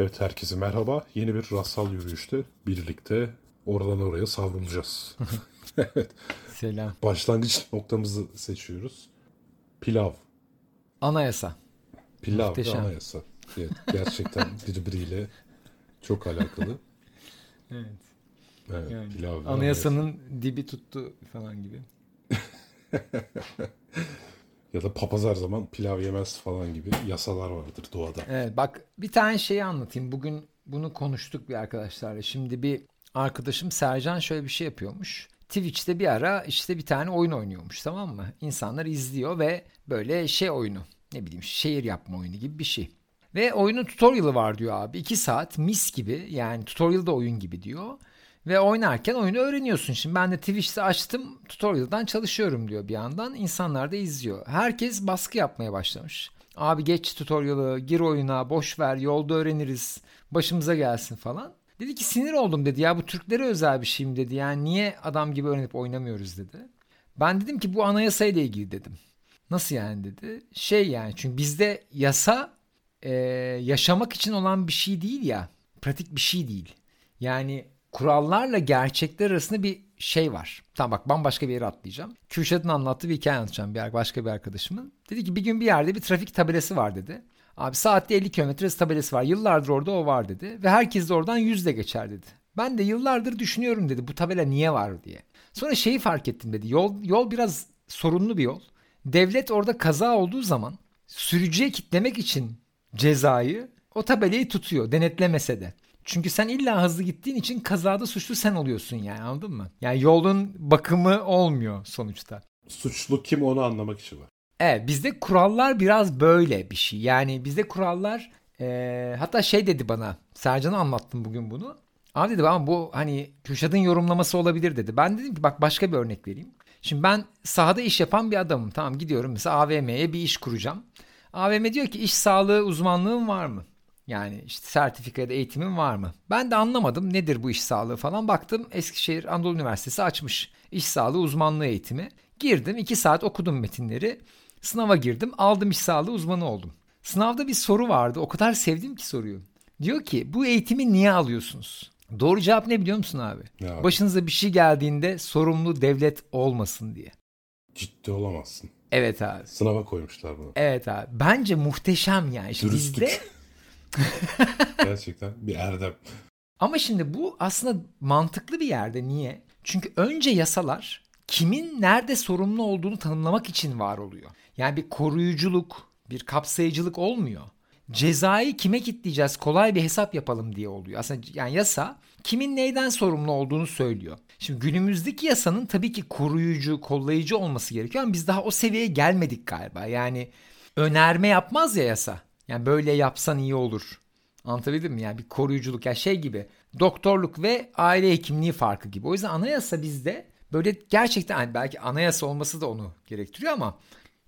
Evet herkese merhaba. Yeni bir rastsal yürüyüşte birlikte oradan oraya savrulacağız. evet. Selam. Başlangıç noktamızı seçiyoruz. Pilav. Anayasa. Pilav Muhteşem. ve anayasa. Evet, gerçekten birbiriyle çok alakalı. Evet. Evet, Yani pilav ve anayasa. anayasanın dibi tuttu falan gibi. Ya da papaz her zaman pilav yemez falan gibi yasalar vardır doğada. Evet bak bir tane şeyi anlatayım. Bugün bunu konuştuk bir arkadaşlarla. Şimdi bir arkadaşım Sercan şöyle bir şey yapıyormuş. Twitch'te bir ara işte bir tane oyun oynuyormuş tamam mı? İnsanlar izliyor ve böyle şey oyunu ne bileyim şehir yapma oyunu gibi bir şey. Ve oyunun tutorial'ı var diyor abi. 2 saat mis gibi yani tutorial'da oyun gibi diyor. Ve oynarken oyunu öğreniyorsun. Şimdi ben de Twitch'te açtım tutorial'dan çalışıyorum diyor bir yandan. İnsanlar da izliyor. Herkes baskı yapmaya başlamış. Abi geç tutorial'ı, gir oyuna, boş ver, yolda öğreniriz, başımıza gelsin falan. Dedi ki sinir oldum dedi ya bu Türklere özel bir şey mi dedi. Yani niye adam gibi öğrenip oynamıyoruz dedi. Ben dedim ki bu anayasayla ilgili dedim. Nasıl yani dedi. Şey yani çünkü bizde yasa e, yaşamak için olan bir şey değil ya. Pratik bir şey değil. Yani kurallarla gerçekler arasında bir şey var. Tamam bak bambaşka bir yere atlayacağım. Kürşat'ın anlattığı bir hikaye anlatacağım bir başka bir arkadaşımın. Dedi ki bir gün bir yerde bir trafik tabelası var dedi. Abi saatte 50 kilometre hız tabelası var. Yıllardır orada o var dedi. Ve herkes de oradan yüzle geçer dedi. Ben de yıllardır düşünüyorum dedi bu tabela niye var diye. Sonra şeyi fark ettim dedi. Yol, yol biraz sorunlu bir yol. Devlet orada kaza olduğu zaman sürücüye kitlemek için cezayı o tabelayı tutuyor denetlemese de. Çünkü sen illa hızlı gittiğin için kazada suçlu sen oluyorsun yani anladın mı? Yani yolun bakımı olmuyor sonuçta. Suçlu kim onu anlamak için var. Evet bizde kurallar biraz böyle bir şey. Yani bizde kurallar eee, hatta şey dedi bana Sercan'a anlattım bugün bunu. Abi dedi ama bu hani Kürşat'ın yorumlaması olabilir dedi. Ben dedim ki bak başka bir örnek vereyim. Şimdi ben sahada iş yapan bir adamım. Tamam gidiyorum mesela AVM'ye bir iş kuracağım. AVM diyor ki iş sağlığı uzmanlığın var mı? Yani işte sertifika ya da eğitimin var mı? Ben de anlamadım nedir bu iş sağlığı falan. Baktım Eskişehir Anadolu Üniversitesi açmış iş sağlığı uzmanlığı eğitimi. Girdim 2 saat okudum metinleri. Sınava girdim aldım iş sağlığı uzmanı oldum. Sınavda bir soru vardı o kadar sevdim ki soruyu. Diyor ki bu eğitimi niye alıyorsunuz? Doğru cevap ne biliyor musun abi? Ne abi? Başınıza bir şey geldiğinde sorumlu devlet olmasın diye. Ciddi olamazsın. Evet abi. Sınava koymuşlar bunu. Evet abi. Bence muhteşem yani. İşte Dürüstlük. bizde Gerçekten bir erdem. Ama şimdi bu aslında mantıklı bir yerde. Niye? Çünkü önce yasalar kimin nerede sorumlu olduğunu tanımlamak için var oluyor. Yani bir koruyuculuk, bir kapsayıcılık olmuyor. Cezayı kime kitleyeceğiz kolay bir hesap yapalım diye oluyor. Aslında yani yasa kimin neyden sorumlu olduğunu söylüyor. Şimdi günümüzdeki yasanın tabii ki koruyucu, kollayıcı olması gerekiyor ama biz daha o seviyeye gelmedik galiba. Yani önerme yapmaz ya yasa. Yani böyle yapsan iyi olur. Anlatabildim mi? Yani bir koruyuculuk ya şey gibi doktorluk ve aile hekimliği farkı gibi. O yüzden anayasa bizde böyle gerçekten hani belki anayasa olması da onu gerektiriyor ama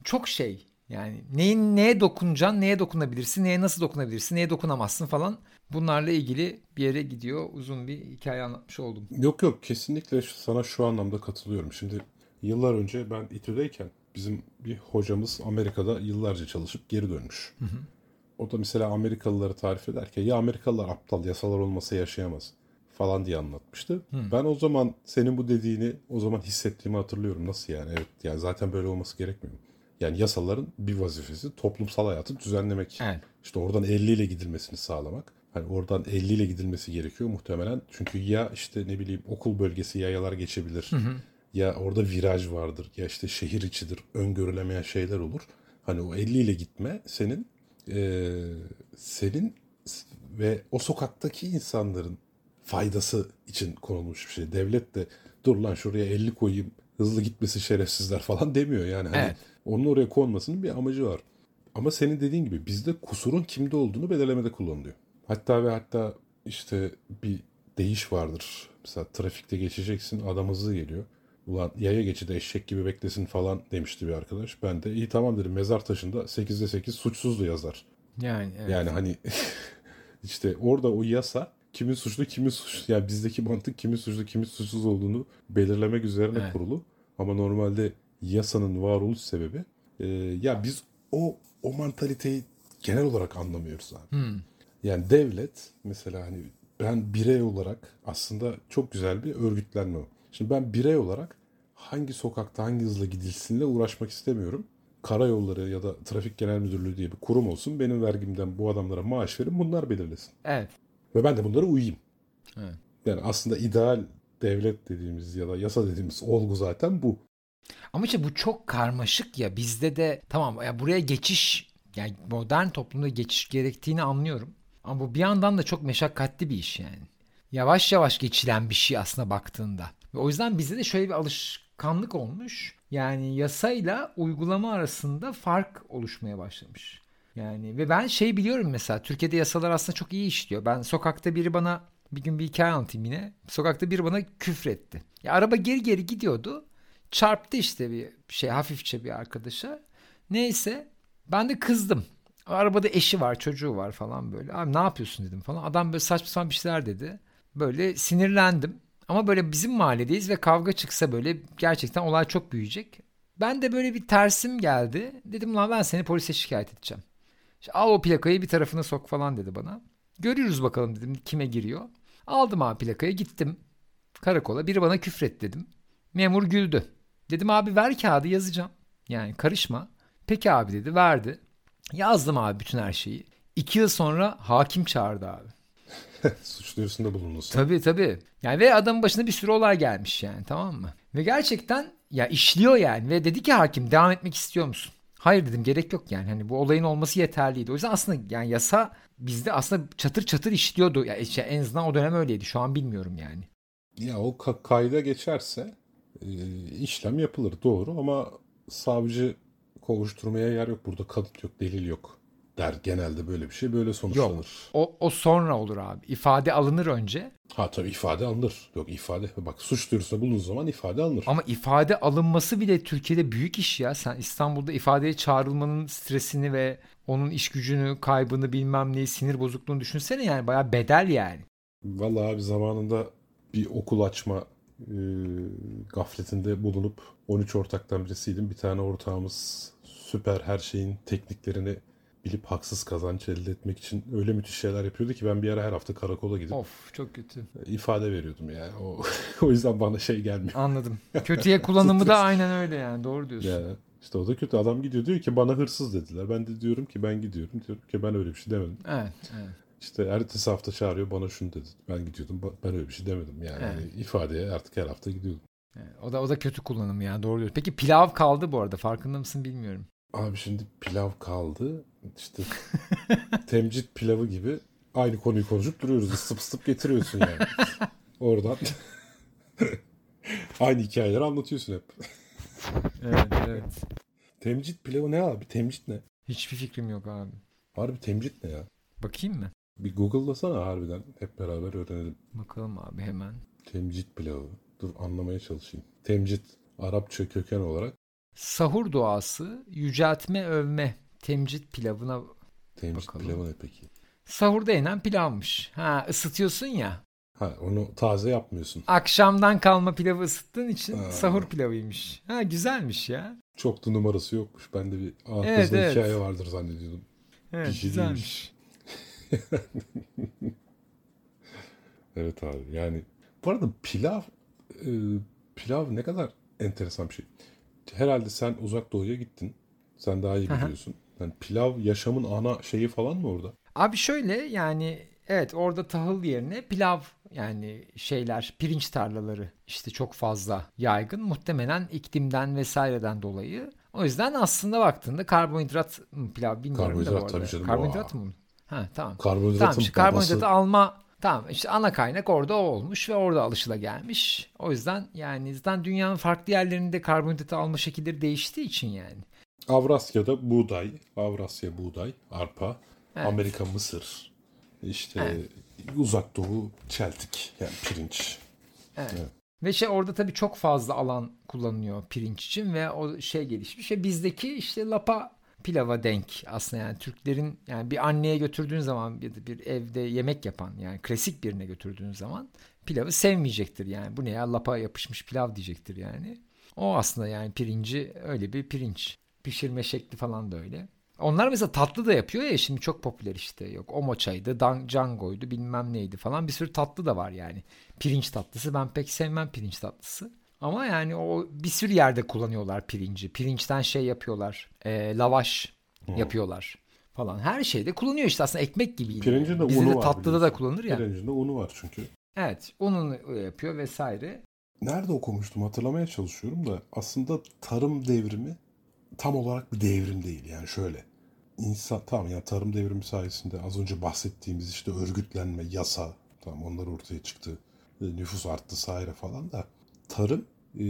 çok şey yani neyin neye dokunacaksın, neye dokunabilirsin, neye nasıl dokunabilirsin, neye dokunamazsın falan bunlarla ilgili bir yere gidiyor. Uzun bir hikaye anlatmış oldum. Yok yok kesinlikle sana şu anlamda katılıyorum. Şimdi yıllar önce ben İTÜ'deyken bizim bir hocamız Amerika'da yıllarca çalışıp geri dönmüş. O da mesela Amerikalıları tarif ederken ya Amerikalılar aptal yasalar olmasa yaşayamaz falan diye anlatmıştı. Ben o zaman senin bu dediğini o zaman hissettiğimi hatırlıyorum. Nasıl yani? Evet yani zaten böyle olması gerekmiyor. Yani yasaların bir vazifesi toplumsal hayatı düzenlemek. Evet. İşte oradan 50 ile gidilmesini sağlamak. Hani oradan 50 ile gidilmesi gerekiyor muhtemelen. Çünkü ya işte ne bileyim okul bölgesi yayalar geçebilir. Ya orada viraj vardır. Ya işte şehir içidir. Öngörülemeyen şeyler olur. Hani o 50 ile gitme senin eee, senin ve o sokaktaki insanların faydası için konulmuş bir şey. Devlet de dur lan şuraya 50 koyayım hızlı gitmesi şerefsizler falan demiyor yani. Hani Evet. onun oraya konmasının bir amacı var. Ama senin dediğin gibi bizde kusurun kimde olduğunu belirlemede kullanılıyor. Hatta ve hatta işte bir değiş vardır. Mesela trafikte geçeceksin adam hızlı geliyor. Ulan yaya geçidi eşek gibi beklesin falan demişti bir arkadaş. Ben de iyi tamam dedim mezar taşında 8'de 8 suçsuzdu yazar. Yani evet. Yani hani işte orada o yasa kimin suçlu kimin suçsuz yani bizdeki mantık kimin suçlu kimin suçsuz olduğunu belirlemek üzerine Evet. kurulu. Ama normalde yasanın varoluş sebebi e, ya biz o o mantaliteyi genel olarak anlamıyoruz abi. Yani devlet mesela hani ben birey olarak aslında çok güzel bir örgütlenme o. Şimdi ben birey olarak hangi sokakta hangi hızla gidilsinle uğraşmak istemiyorum. Karayolları ya da Trafik Genel Müdürlüğü diye bir kurum olsun. Benim vergimden bu adamlara maaş verin bunlar belirlesin. Evet. Ve ben de bunlara uyayım. Evet. Yani aslında ideal devlet dediğimiz ya da yasa dediğimiz olgu zaten bu. Ama işte bu çok karmaşık ya bizde de tamam ya buraya geçiş yani modern toplumda geçiş gerektiğini anlıyorum. Ama bu bir yandan da çok meşakkatli bir iş yani. Yavaş yavaş geçilen bir şey aslında baktığında. Ve o yüzden bizde de şöyle bir alışkanlık olmuş. Yani yasayla uygulama arasında fark oluşmaya başlamış. Yani ve ben şey biliyorum mesela Türkiye'de yasalar aslında çok iyi işliyor. Ben sokakta biri bana bir gün bir hikaye anlatayım yine. Sokakta biri bana küfretti. Ya araba geri geri gidiyordu. Çarptı işte bir şey hafifçe bir arkadaşa. Neyse ben de kızdım. Arabada eşi var, çocuğu var falan böyle. Abi ne yapıyorsun dedim falan. Adam böyle saçma sapan bir şeyler dedi. Böyle sinirlendim. Ama böyle bizim mahalledeyiz ve kavga çıksa böyle gerçekten olay çok büyüyecek. Ben de böyle bir tersim geldi. Dedim lan ben seni polise şikayet edeceğim. İşte al o plakayı bir tarafına sok falan dedi bana. Görüyoruz bakalım dedim kime giriyor. Aldım abi plakayı gittim karakola. Biri bana küfret dedim. Memur güldü. Dedim abi ver kağıdı yazacağım. Yani karışma. Peki abi dedi verdi. Yazdım abi bütün her şeyi. İki yıl sonra hakim çağırdı abi. Suç duyurusunda bulundu. Tabii tabii. Yani ve adamın başına bir sürü olay gelmiş yani tamam mı? Ve gerçekten ya işliyor yani ve dedi ki hakim devam etmek istiyor musun? Hayır dedim gerek yok yani. Hani bu olayın olması yeterliydi. O yüzden aslında yani yasa bizde aslında çatır çatır işliyordu. Ya işte en azından o dönem öyleydi. Şu an bilmiyorum yani. Ya o ka- kayda geçerse e, işlem yapılır doğru ama savcı kovuşturmaya yer yok. Burada kanıt yok, delil yok der genelde böyle bir şey böyle sonuçlanır. Yok. O, o sonra olur abi. İfade alınır önce. Ha tabii ifade alınır. Yok ifade bak suç duyurusunda bulunduğu zaman ifade alınır. Ama ifade alınması bile Türkiye'de büyük iş ya. Sen İstanbul'da ifadeye çağrılmanın stresini ve onun iş gücünü, kaybını bilmem neyi, sinir bozukluğunu düşünsene yani. Bayağı bedel yani. Vallahi abi zamanında bir okul açma e, gafletinde bulunup 13 ortaktan birisiydim. Bir tane ortağımız süper her şeyin tekniklerini bilip haksız kazanç elde etmek için öyle müthiş şeyler yapıyordu ki ben bir ara her hafta karakola gidip Of çok kötü. ifade veriyordum yani. O, o yüzden bana şey gelmiyor. Anladım. Kötüye kullanımı da aynen öyle yani. Doğru diyorsun. Ya işte o da kötü. Adam gidiyor diyor ki bana hırsız dediler. Ben de diyorum ki ben gidiyorum. Diyorum ki ben öyle bir şey demedim. Evet, evet. İşte ertesi hafta çağırıyor bana şunu dedi. Ben gidiyordum. Ben öyle bir şey demedim. Yani Evet. ifadeye artık her hafta gidiyordum. Evet, O da o da kötü kullanım ya. Doğru diyorsun. Peki pilav kaldı bu arada. Farkında mısın bilmiyorum. Abi şimdi pilav kaldı. İşte temcit pilavı gibi aynı konuyu konuşup duruyoruz. Isıp ısıp getiriyorsun yani. Oradan aynı hikayeleri anlatıyorsun hep. Evet, evet. Temcit pilavı ne abi? Temcit ne? Hiçbir fikrim yok abi. Harbi temcit ne ya? Bakayım mı? Bir Google'lasana harbiden. Hep beraber öğrenelim. Bakalım abi hemen. Temcit pilavı. Dur anlamaya çalışayım. Temcit Arapça köken olarak Sahur duası, yüceltme, övme, temcit pilavına temcit Bakalım. pilavı ne peki? sahurda yenen pilavmış. Ha ısıtıyorsun ya. Ha onu taze yapmıyorsun. Akşamdan kalma pilavı ısıttığın için Ha. sahur pilavıymış. Ha güzelmiş ya. Çok da numarası yokmuş. Ben de bir arkasında Evet, evet. hikaye vardır zannediyordum. Evet şey güzelmiş. Evet abi yani bu arada pilav e, pilav ne kadar enteresan bir şey. Herhalde sen uzak doğuya gittin. Sen daha iyi biliyorsun. Yani pilav yaşamın ana şeyi falan mı orada? Abi şöyle yani evet orada tahıl yerine pilav yani şeyler pirinç tarlaları işte çok fazla yaygın. Muhtemelen iklimden vesaireden dolayı. O yüzden aslında baktığında karbonhidrat mı pilav bilmiyorum da bu Karbonhidrat arada. tabii canım, Karbonhidrat o- mı? Ha tamam. Karbonhidratın Tamam işte babası karbonhidratı alma tamam işte ana kaynak orada olmuş ve orada alışıla gelmiş. O yüzden yani zaten dünyanın farklı yerlerinde karbonhidratı alma şekilleri değiştiği için yani. Avrasya'da buğday, Avrasya buğday, arpa, Evet. Amerika mısır, işte Evet. uzak doğu çeltik yani pirinç. Evet. Evet. Ve şey orada tabii çok fazla alan kullanılıyor pirinç için ve o şey gelişmiş. Ve bizdeki işte lapa pilava denk aslında yani Türklerin yani bir anneye götürdüğün zaman bir, bir evde yemek yapan yani klasik birine götürdüğün zaman pilavı sevmeyecektir yani. Bu ne ya lapa yapışmış pilav diyecektir yani. O aslında yani pirinci öyle bir pirinç. Pişirme şekli falan da öyle. Onlar mesela tatlı da yapıyor ya şimdi çok popüler işte. Yok o moçaydı, dan, cangoydu bilmem neydi falan. Bir sürü tatlı da var yani. Pirinç tatlısı ben pek sevmem pirinç tatlısı. Ama yani o bir sürü yerde kullanıyorlar pirinci. Pirinçten şey yapıyorlar. E, lavaş hmm. yapıyorlar falan. Her şeyde kullanıyor işte aslında ekmek gibi. Pirincin de Bizde unu de var. tatlıda da kullanır ya. Pirincin de unu var çünkü. Evet ununu yapıyor vesaire. Nerede okumuştum hatırlamaya çalışıyorum da aslında tarım devrimi tam olarak bir devrim değil. Yani şöyle insan tamam yani tarım devrimi sayesinde az önce bahsettiğimiz işte örgütlenme, yasa tamam onlar ortaya çıktı. E, nüfus arttı saire falan da tarım e,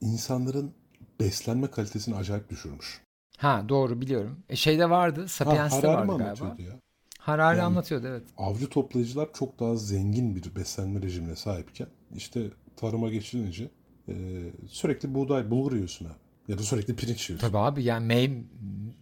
insanların beslenme kalitesini acayip düşürmüş. Ha doğru biliyorum. E, şeyde vardı. Sapiens'te ha, vardı galiba. Ya. Harari yani, anlatıyordu evet. Avcı toplayıcılar çok daha zengin bir beslenme rejimine sahipken işte tarıma geçilince e, sürekli buğday, bulgur yiyorsun abi. Ya da sürekli pirinç yiyorsun. Tabii abi yani mey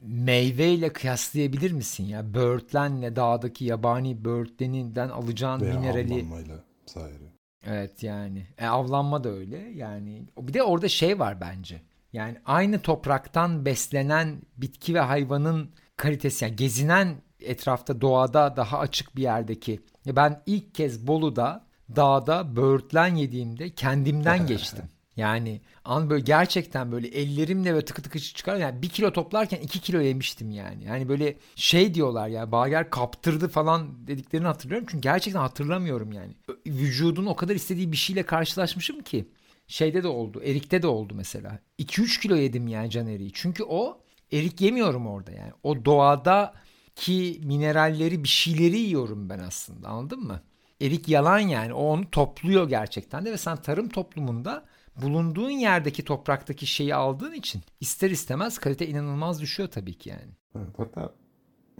meyveyle kıyaslayabilir misin ya? Böğürtlenle dağdaki yabani böğürtleninden alacağın Veya minerali. avlanmayla saire. Evet yani. E, avlanma da öyle. Yani bir de orada şey var bence. Yani aynı topraktan beslenen bitki ve hayvanın kalitesi yani gezinen etrafta doğada daha açık bir yerdeki. Ben ilk kez Bolu'da dağda böğürtlen yediğimde kendimden geçtim. Yani an böyle gerçekten böyle ellerimle böyle tıkı tıkı çıkar. Yani bir kilo toplarken iki kilo yemiştim yani. Yani böyle şey diyorlar ya Bager kaptırdı falan dediklerini hatırlıyorum. Çünkü gerçekten hatırlamıyorum yani. Vücudun o kadar istediği bir şeyle karşılaşmışım ki. Şeyde de oldu. Erik'te de oldu mesela. 2-3 kilo yedim yani can. Çünkü o erik yemiyorum orada yani. O doğada ki mineralleri bir şeyleri yiyorum ben aslında anladın mı? Erik yalan yani o onu topluyor gerçekten de ve sen tarım toplumunda bulunduğun yerdeki topraktaki şeyi aldığın için ister istemez kalite inanılmaz düşüyor tabii ki yani. Evet hatta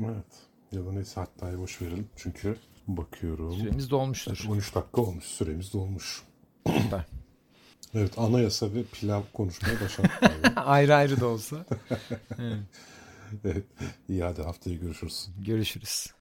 evet ya da neyse hatta boş verelim çünkü bakıyorum. Süremiz dolmuştur. 13 dakika olmuş süremiz dolmuş. Süper. evet anayasa ve pilav konuşmaya başladık. ayrı ayrı da olsa. evet. evet. İyi hadi haftaya görüşürüz. Görüşürüz.